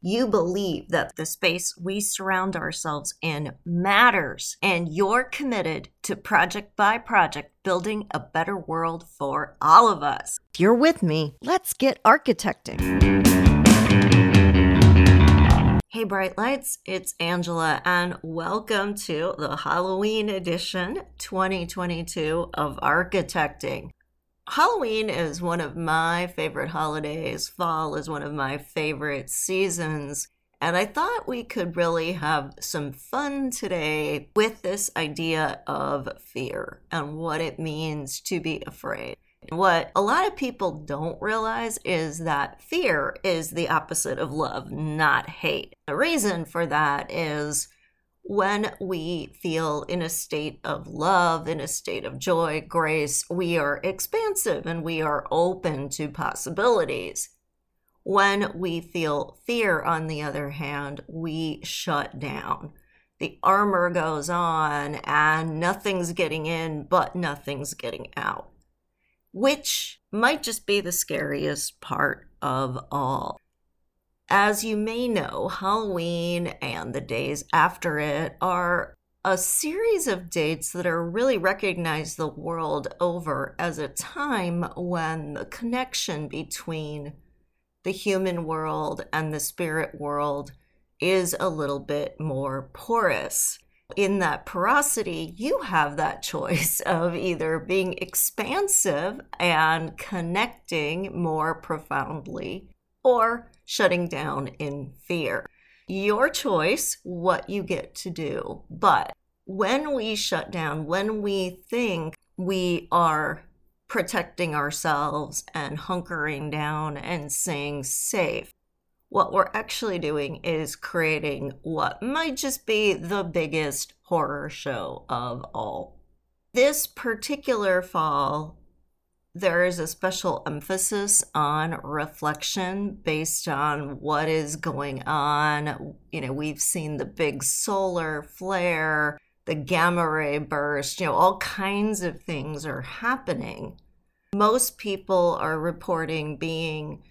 you believe that the space we surround ourselves in matters and you're committed to project by project building a better world for all of us. If you're with me, let's get architecting. Hey, Bright Lights, it's Angela, and welcome to the Halloween edition 2022 of Architecting. Halloween is one of my favorite holidays. Fall is one of my favorite seasons. And I thought we could really have some fun today with this idea of fear and what it means to be afraid. What a lot of people don't realize is that fear is the opposite of love, not hate. The reason for that is when we feel in a state of love, in a state of joy, grace, we are expansive and we are open to possibilities. When we feel fear, on the other hand, we shut down. The armor goes on and nothing's getting in, but nothing's getting out, which might just be the scariest part of all. As you may know, Halloween and the days after it are a series of dates that are really recognized the world over as a time when the connection between the human world and the spirit world is a little bit more porous. In that porosity, you have that choice of either being expansive and connecting more profoundly or shutting down in fear. Your choice, what you get to do. But when we shut down, when we think we are protecting ourselves and hunkering down and saying safe, what we're actually doing is creating what might just be the biggest horror show of all. This particular fall, there is a special emphasis on reflection based on what is going on. You know, we've seen the big solar flare, the gamma ray burst, you know, all kinds of things are happening. Most people are reporting being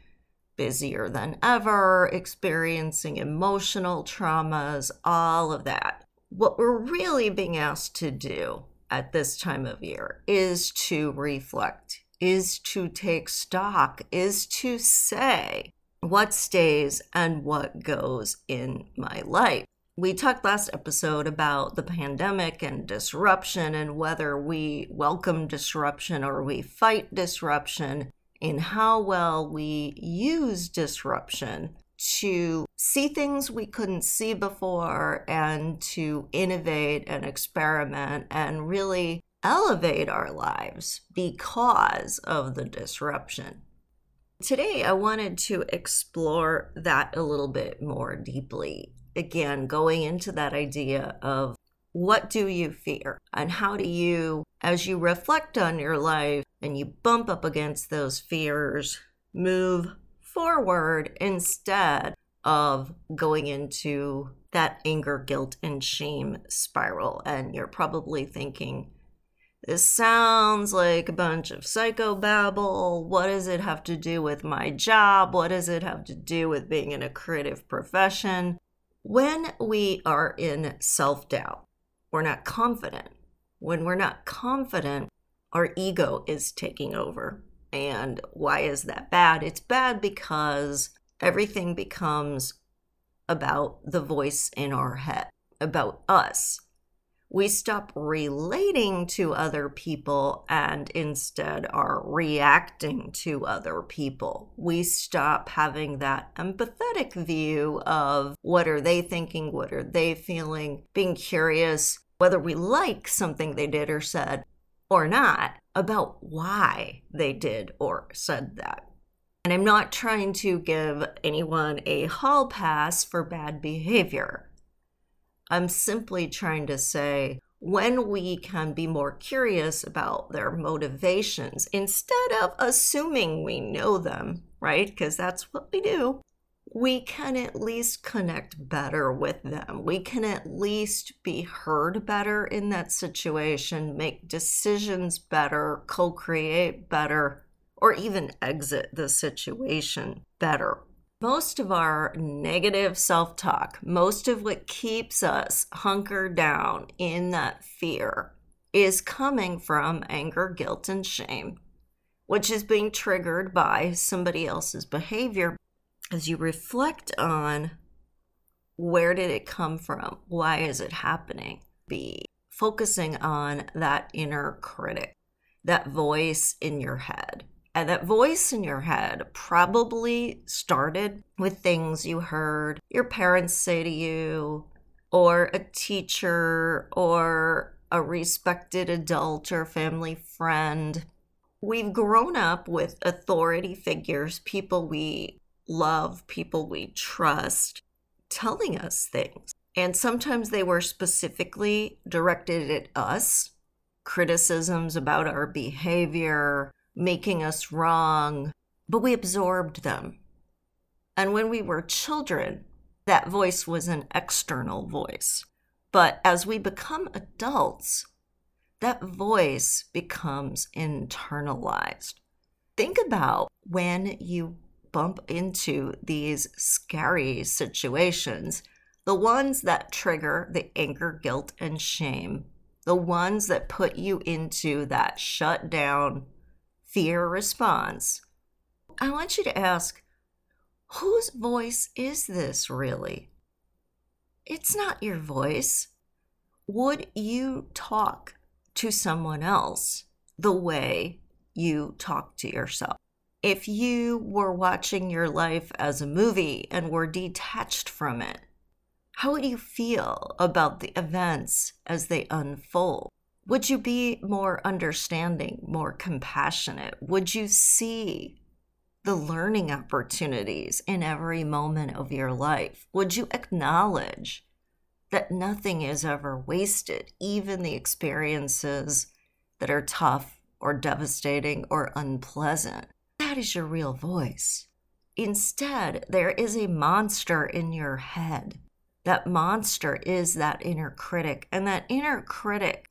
busier than ever, experiencing emotional traumas, all of that. What we're really being asked to do at this time of year is to reflect is to take stock, is to say what stays and what goes in my life. We talked last episode about the pandemic and disruption and whether we welcome disruption or we fight disruption, and how well we use disruption to see things we couldn't see before and to innovate and experiment and really elevate our lives because of the disruption. Today, I wanted to explore that a little bit more deeply. Again, going into that idea of what do you fear and how do you, as you reflect on your life and you bump up against those fears, move forward instead of going into that anger, guilt, and shame spiral. And you're probably thinking, this sounds like a bunch of psychobabble. What does it have to do with my job? What does it have to do with being in a creative profession? When we are in self doubt, we're not confident. When we're not confident, our ego is taking over. And why is that bad? It's bad because everything becomes about the voice in our head, about us we stop relating to other people and instead are reacting to other people. We stop having that empathetic view of what are they thinking, what are they feeling, being curious whether we like something they did or said or not about why they did or said that. And I'm not trying to give anyone a hall pass for bad behavior. I'm simply trying to say when we can be more curious about their motivations instead of assuming we know them, right? Because that's what we do. We can at least connect better with them. We can at least be heard better in that situation, make decisions better, co create better, or even exit the situation better most of our negative self talk, most of what keeps us hunkered down in that fear is coming from anger, guilt, and shame, which is being triggered by somebody else's behavior. As you reflect on where did it come from? Why is it happening? Be focusing on that inner critic, that voice in your head and that voice in your head probably started with things you heard your parents say to you, or a teacher, or a respected adult or family friend. We've grown up with authority figures, people we love, people we trust, telling us things. And sometimes they were specifically directed at us, criticisms about our behavior, making us wrong, but we absorbed them. And when we were children, that voice was an external voice. But as we become adults, that voice becomes internalized. Think about when you bump into these scary situations, the ones that trigger the anger, guilt, and shame, the ones that put you into that shut down, fear response, I want you to ask whose voice is this really? It's not your voice. Would you talk to someone else the way you talk to yourself? If you were watching your life as a movie and were detached from it, how would you feel about the events as they unfold? Would you be more understanding, more compassionate? Would you see the learning opportunities in every moment of your life? Would you acknowledge that nothing is ever wasted, even the experiences that are tough or devastating or unpleasant? That is your real voice. Instead, there is a monster in your head. That monster is that inner critic, and that inner critic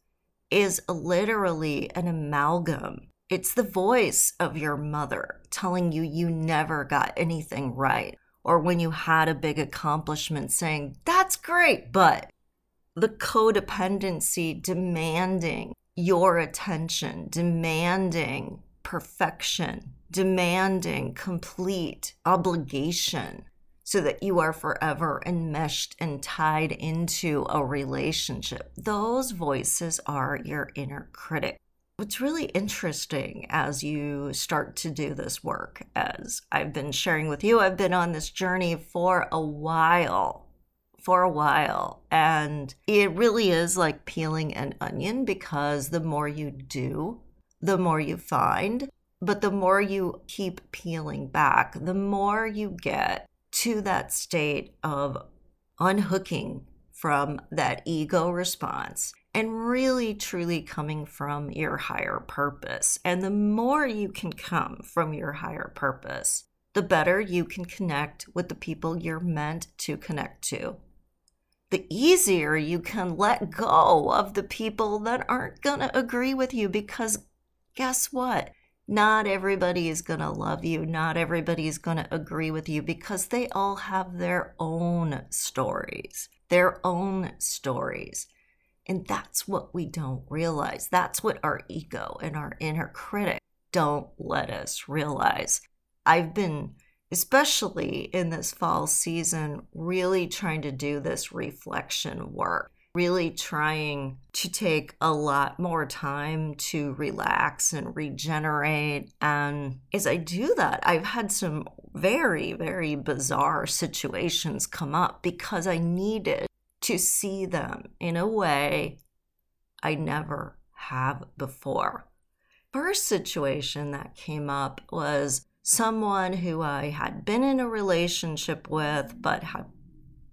is literally an amalgam. It's the voice of your mother telling you you never got anything right, or when you had a big accomplishment saying, That's great, but the codependency demanding your attention, demanding perfection, demanding complete obligation so that you are forever enmeshed and tied into a relationship. Those voices are your inner critic. What's really interesting as you start to do this work, as I've been sharing with you, I've been on this journey for a while, for a while. And it really is like peeling an onion because the more you do, the more you find. But the more you keep peeling back, the more you get to that state of unhooking from that ego response and really truly coming from your higher purpose. And the more you can come from your higher purpose, the better you can connect with the people you're meant to connect to. The easier you can let go of the people that aren't going to agree with you because guess what? Not everybody is going to love you. Not everybody is going to agree with you because they all have their own stories, their own stories. And that's what we don't realize. That's what our ego and our inner critic don't let us realize. I've been, especially in this fall season, really trying to do this reflection work really trying to take a lot more time to relax and regenerate. And as I do that, I've had some very, very bizarre situations come up because I needed to see them in a way I never have before. First situation that came up was someone who I had been in a relationship with but had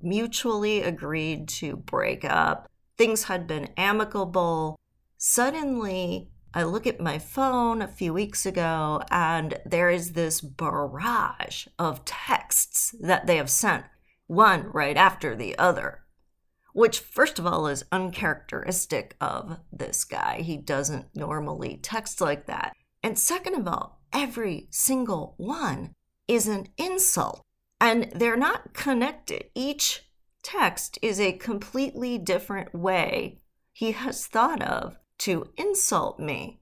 mutually agreed to break up. things had been amicable. Suddenly, I look at my phone a few weeks ago and there is this barrage of texts that they have sent, one right after the other, which, first of all, is uncharacteristic of this guy. He doesn't normally text like that. And second of all, every single one is an insult and they're not connected. Each text is a completely different way he has thought of to insult me.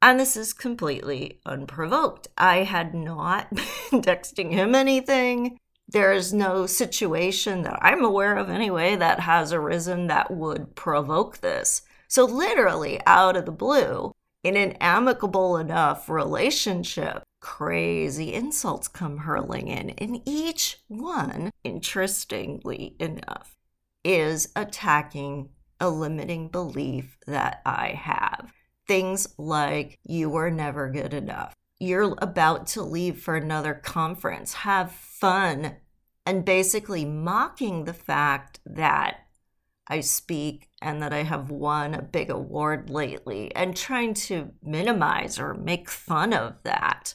And this is completely unprovoked. I had not been texting him anything. There is no situation that I'm aware of, anyway, that has arisen that would provoke this. So, literally, out of the blue, in an amicable enough relationship, crazy insults come hurling in. And each one, interestingly enough, is attacking a limiting belief that I have. Things like, you were never good enough. You're about to leave for another conference. Have fun. And basically mocking the fact that I speak and that I have won a big award lately and trying to minimize or make fun of that.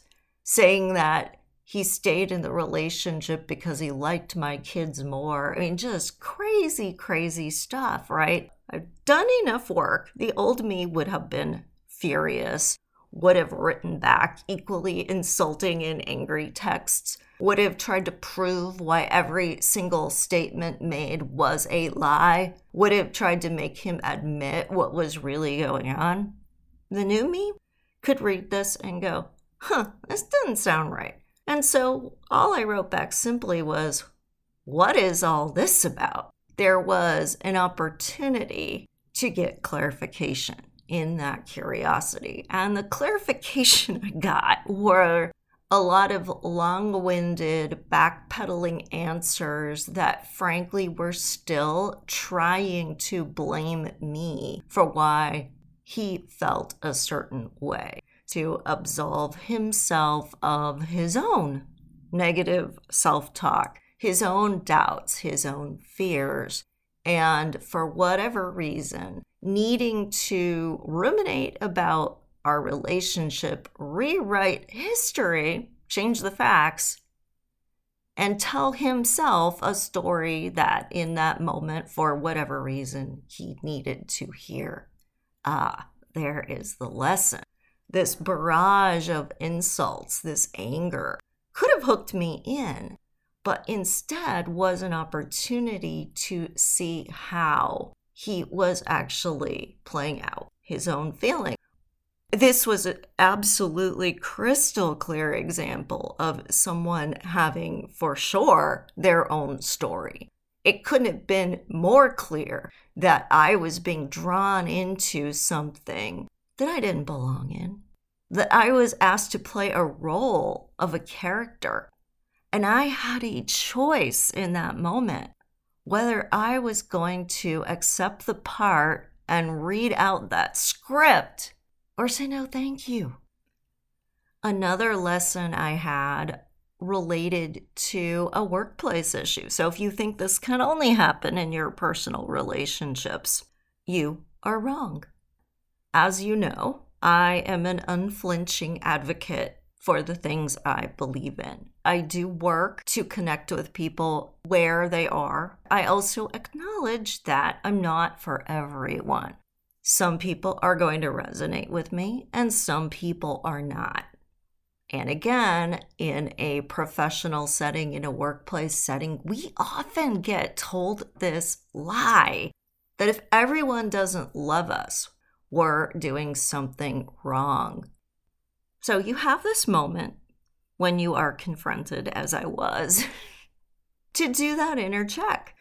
Saying that he stayed in the relationship because he liked my kids more. I mean, just crazy, crazy stuff, right? I've done enough work. The old me would have been furious, would have written back equally insulting and angry texts, would have tried to prove why every single statement made was a lie, would have tried to make him admit what was really going on. The new me could read this and go, huh, this doesn't sound right. And so all I wrote back simply was, What is all this about? There was an opportunity to get clarification in that curiosity. And the clarification I got were a lot of long winded, backpedaling answers that frankly were still trying to blame me for why he felt a certain way to absolve himself of his own negative self talk, his own doubts, his own fears, and for whatever reason, needing to ruminate about our relationship, rewrite history, change the facts, and tell himself a story that in that moment, for whatever reason, he needed to hear. Ah, there is the lesson this barrage of insults, this anger, could have hooked me in, but instead was an opportunity to see how he was actually playing out his own feelings. This was an absolutely crystal clear example of someone having for sure their own story. It couldn't have been more clear that I was being drawn into something that I didn't belong in, that I was asked to play a role of a character. And I had a choice in that moment whether I was going to accept the part and read out that script or say no, thank you. Another lesson I had related to a workplace issue. So if you think this can only happen in your personal relationships, you are wrong. As you know, I am an unflinching advocate for the things I believe in. I do work to connect with people where they are. I also acknowledge that I'm not for everyone. Some people are going to resonate with me, and some people are not. And again, in a professional setting, in a workplace setting, we often get told this lie that if everyone doesn't love us, we're doing something wrong. So you have this moment when you are confronted, as I was, to do that inner check.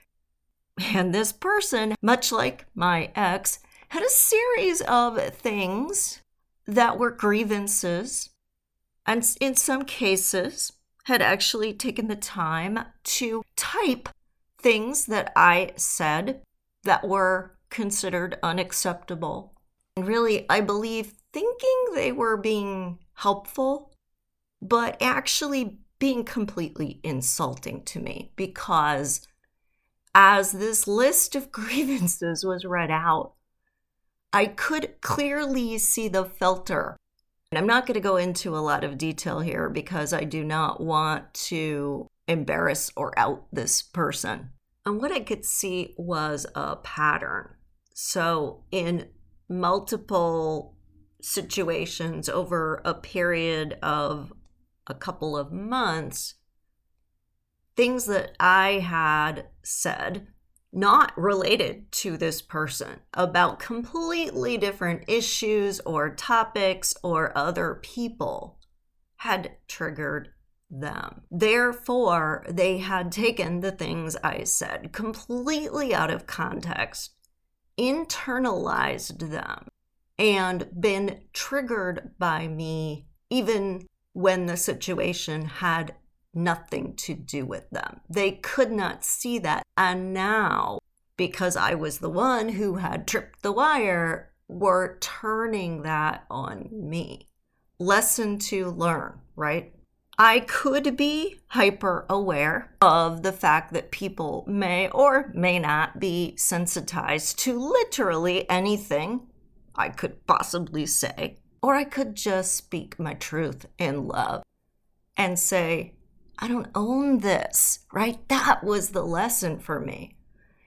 And this person, much like my ex, had a series of things that were grievances, and in some cases, had actually taken the time to type things that I said that were considered unacceptable really, I believe, thinking they were being helpful, but actually being completely insulting to me because as this list of grievances was read out, I could clearly see the filter. And I'm not going to go into a lot of detail here because I do not want to embarrass or out this person. And what I could see was a pattern. So, in multiple situations over a period of a couple of months, things that I had said, not related to this person, about completely different issues or topics or other people, had triggered them. Therefore, they had taken the things I said completely out of context, internalized them, and been triggered by me even when the situation had nothing to do with them. They could not see that. And now, because I was the one who had tripped the wire, were turning that on me. Lesson to learn, right? I could be hyper aware of the fact that people may or may not be sensitized to literally anything I could possibly say. Or I could just speak my truth in love and say, I don't own this, right? That was the lesson for me.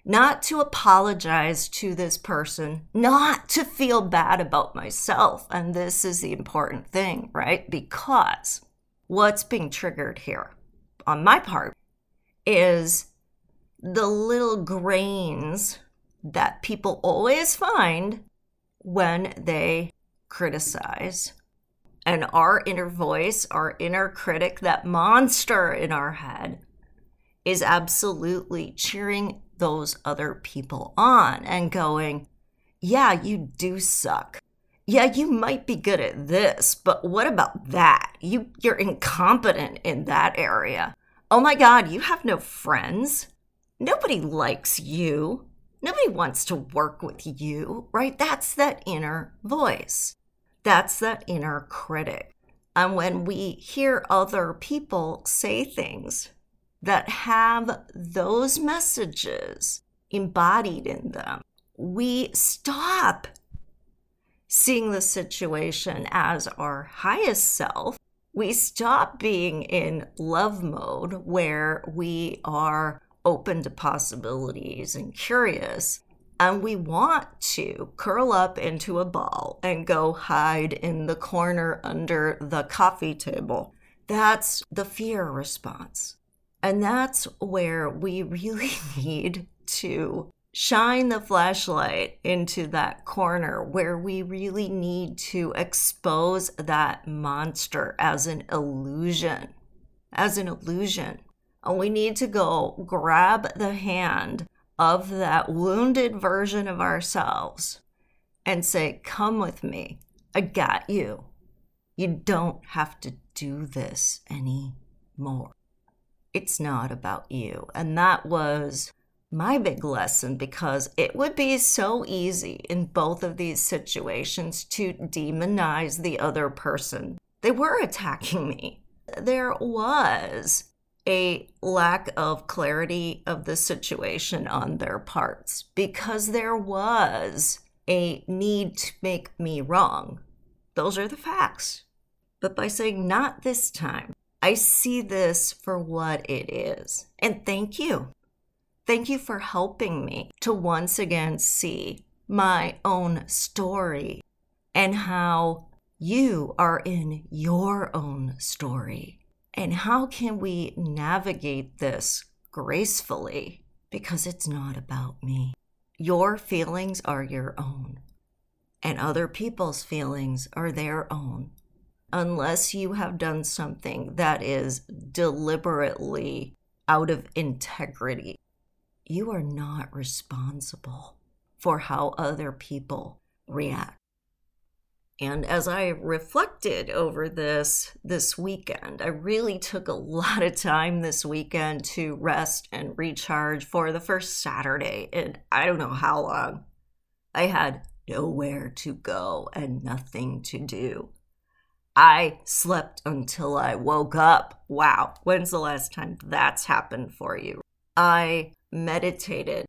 Not to apologize to this person, not to feel bad about myself. And this is the important thing, right? Because what's being triggered here on my part is the little grains that people always find when they criticize and our inner voice, our inner critic, that monster in our head, is absolutely cheering those other people on and going, Yeah, you do suck. Yeah, you might be good at this, but what about that? You you're incompetent in that area. Oh my god, you have no friends. Nobody likes you. Nobody wants to work with you, right? That's that inner voice. That's that inner critic. And when we hear other people say things that have those messages embodied in them, we stop seeing the situation as our highest self. We stop being in love mode where we are open to possibilities and curious and we want to curl up into a ball and go hide in the corner under the coffee table. That's the fear response. And that's where we really need to shine the flashlight into that corner where we really need to expose that monster as an illusion. As an illusion. And we need to go grab the hand of that wounded version of ourselves and say, Come with me. I got you. You don't have to do this anymore. It's not about you. And that was my big lesson because it would be so easy in both of these situations to demonize the other person. They were attacking me. There was a lack of clarity of the situation on their parts because there was a need to make me wrong. Those are the facts. But by saying not this time, I see this for what it is. And thank you. Thank you for helping me to once again see my own story and how you are in your own story and how can we navigate this gracefully? Because it's not about me. Your feelings are your own, and other people's feelings are their own. Unless you have done something that is deliberately out of integrity, you are not responsible for how other people react. And as I reflected over this this weekend, I really took a lot of time this weekend to rest and recharge for the first Saturday in I don't know how long. I had nowhere to go and nothing to do. I slept until I woke up. Wow, when's the last time that's happened for you? I meditated.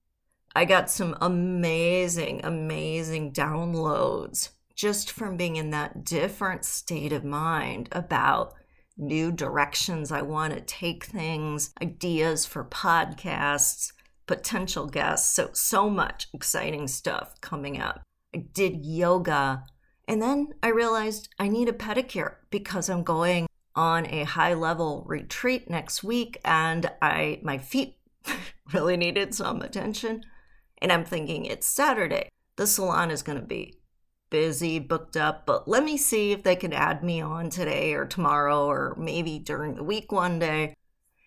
I got some amazing, amazing downloads just from being in that different state of mind about new directions I want to take things, ideas for podcasts, potential guests. So, so much exciting stuff coming up. I did yoga. And then I realized I need a pedicure because I'm going on a high level retreat next week and I my feet really needed some attention. And I'm thinking it's Saturday. The salon is going to be busy, booked up, but let me see if they can add me on today or tomorrow or maybe during the week one day.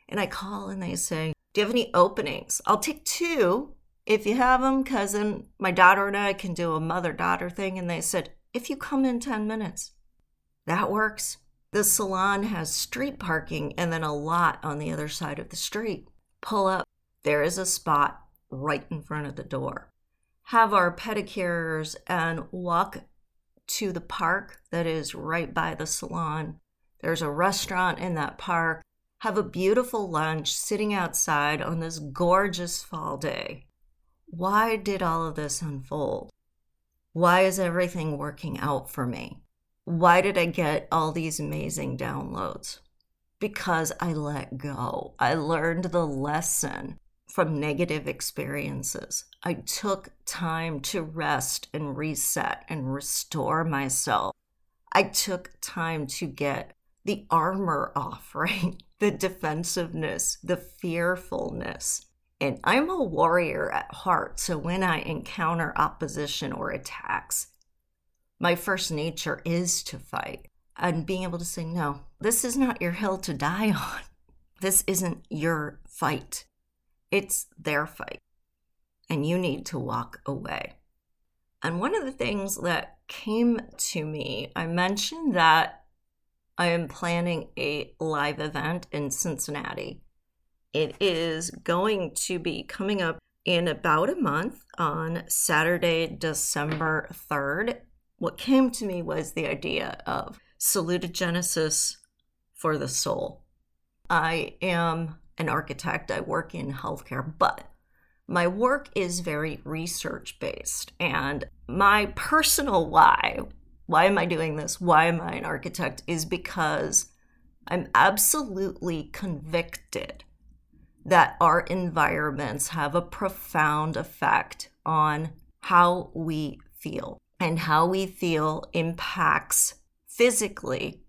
And I call and they say, Do you have any openings? I'll take two if you have them, then my daughter and I can do a mother daughter thing. And they said, If you come in 10 minutes, that works. The salon has street parking and then a lot on the other side of the street. Pull up, there is a spot right in front of the door have our pedicures and walk to the park that is right by the salon. There's a restaurant in that park. Have a beautiful lunch sitting outside on this gorgeous fall day. Why did all of this unfold? Why is everything working out for me? Why did I get all these amazing downloads? Because I let go. I learned the lesson from negative experiences. I took time to rest and reset and restore myself. I took time to get the armor off, right? The defensiveness, the fearfulness. And I'm a warrior at heart. So when I encounter opposition or attacks, my first nature is to fight and being able to say, no, this is not your hill to die on. This isn't your fight. It's their fight, and you need to walk away. And one of the things that came to me, I mentioned that I am planning a live event in Cincinnati. It is going to be coming up in about a month on Saturday, December 3rd. What came to me was the idea of salutogenesis for the soul. I am an architect, I work in healthcare, but my work is very research based. And my personal why, why am I doing this? Why am I an architect? Is because I'm absolutely convicted that our environments have a profound effect on how we feel. And how we feel impacts physically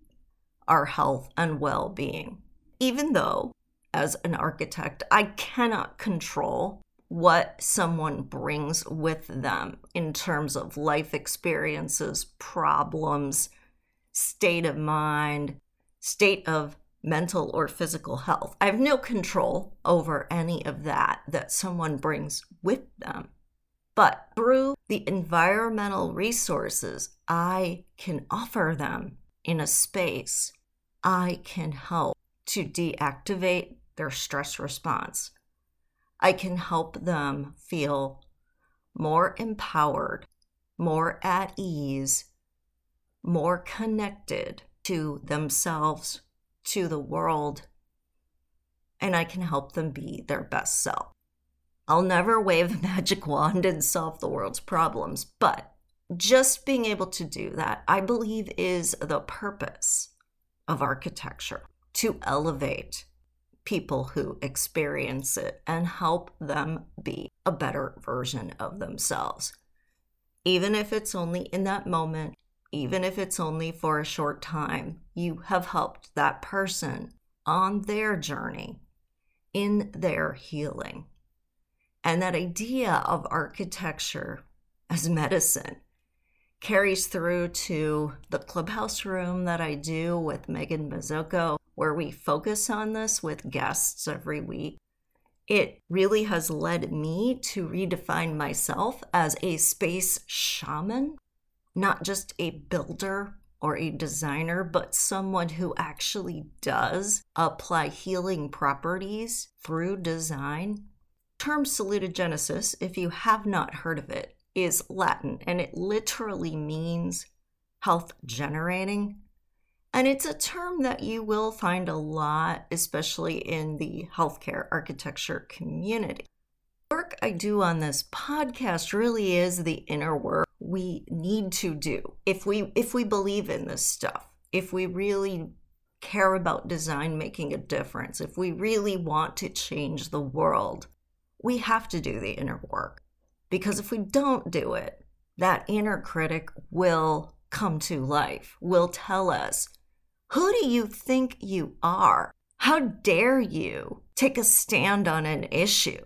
our health and well being. Even though as an architect, I cannot control what someone brings with them in terms of life experiences, problems, state of mind, state of mental or physical health. I have no control over any of that that someone brings with them. But through the environmental resources I can offer them in a space, I can help to deactivate their stress response. I can help them feel more empowered, more at ease, more connected to themselves, to the world, and I can help them be their best self. I'll never wave a magic wand and solve the world's problems, but just being able to do that, I believe, is the purpose of architecture to elevate people who experience it and help them be a better version of themselves. Even if it's only in that moment, even if it's only for a short time, you have helped that person on their journey, in their healing. And that idea of architecture as medicine carries through to the clubhouse room that I do with Megan Mazzocco where we focus on this with guests every week, it really has led me to redefine myself as a space shaman, not just a builder or a designer, but someone who actually does apply healing properties through design. Term salutogenesis, if you have not heard of it, is Latin and it literally means health generating. And it's a term that you will find a lot, especially in the healthcare architecture community. Work I do on this podcast really is the inner work we need to do if we if we believe in this stuff. If we really care about design making a difference, if we really want to change the world, we have to do the inner work. Because if we don't do it, that inner critic will come to life, will tell us, Who do you think you are? How dare you take a stand on an issue?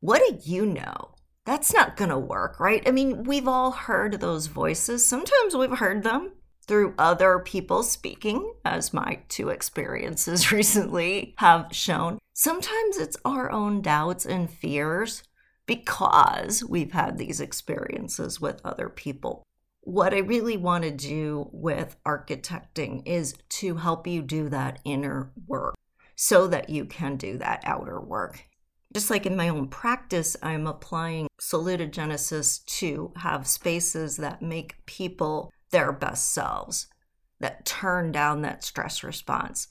What do you know? That's not going to work, right? I mean, we've all heard those voices. Sometimes we've heard them through other people speaking, as my two experiences recently have shown. Sometimes it's our own doubts and fears because we've had these experiences with other people. What I really want to do with architecting is to help you do that inner work so that you can do that outer work. Just like in my own practice, I'm applying salutogenesis to have spaces that make people their best selves, that turn down that stress response.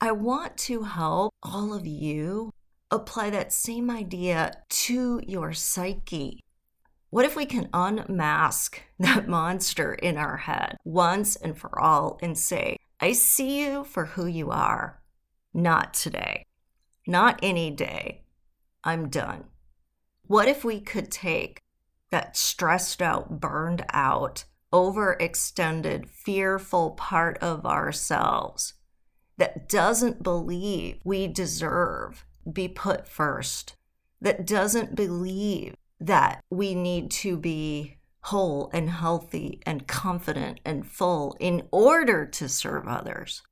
I want to help all of you apply that same idea to your psyche. What if we can unmask that monster in our head once and for all and say, I see you for who you are, not today, not any day. I'm done. What if we could take that stressed out, burned out, overextended, fearful part of ourselves that doesn't believe we deserve be put first, that doesn't believe that we need to be whole and healthy and confident and full in order to serve others.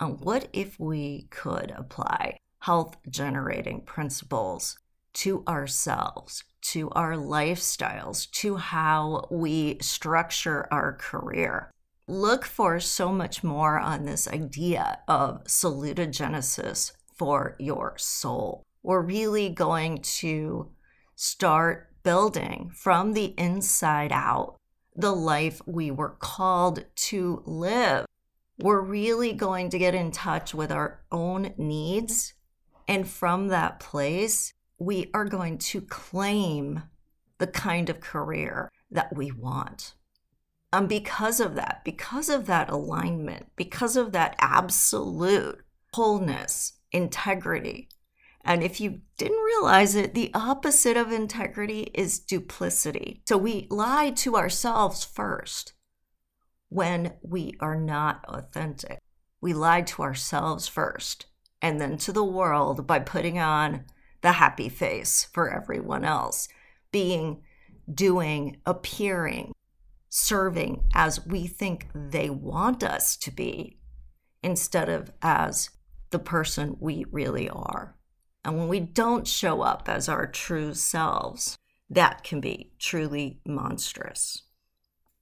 And what if we could apply health generating principles to ourselves, to our lifestyles, to how we structure our career? Look for so much more on this idea of salutogenesis for your soul. We're really going to start building from the inside out the life we were called to live. We're really going to get in touch with our own needs. And from that place, we are going to claim the kind of career that we want. And because of that, because of that alignment, because of that absolute wholeness integrity. And if you didn't realize it, the opposite of integrity is duplicity. So we lie to ourselves first when we are not authentic. We lie to ourselves first and then to the world by putting on the happy face for everyone else, being, doing, appearing, serving as we think they want us to be instead of as the person we really are. And when we don't show up as our true selves, that can be truly monstrous.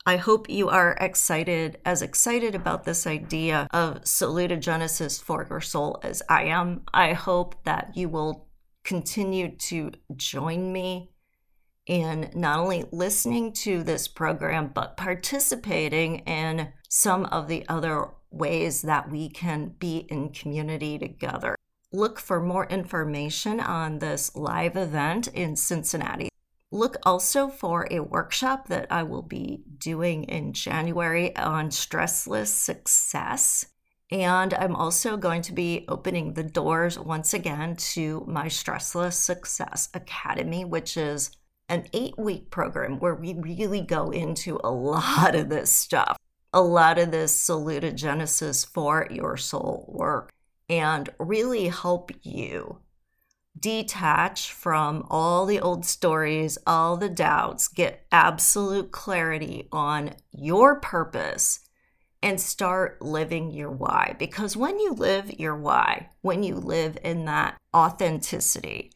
I hope you are excited, as excited about this idea of salutogenesis for your soul as I am. I hope that you will continue to join me in not only listening to this program, but participating in some of the other ways that we can be in community together. Look for more information on this live event in Cincinnati. Look also for a workshop that I will be doing in January on stressless success. And I'm also going to be opening the doors once again to my Stressless Success Academy, which is an eight week program where we really go into a lot of this stuff a lot of this salutogenesis for your soul work and really help you detach from all the old stories, all the doubts, get absolute clarity on your purpose and start living your why. Because when you live your why, when you live in that authenticity,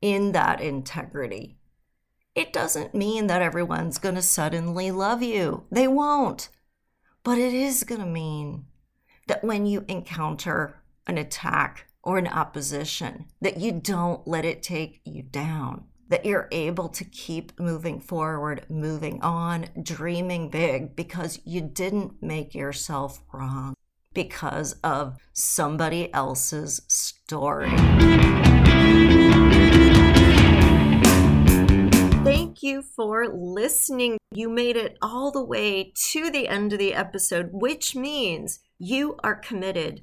in that integrity, it doesn't mean that everyone's going to suddenly love you. They won't. But it is going to mean that when you encounter an attack or an opposition, that you don't let it take you down, that you're able to keep moving forward, moving on, dreaming big because you didn't make yourself wrong because of somebody else's story. Thank you for listening. You made it all the way to the end of the episode, which means you are committed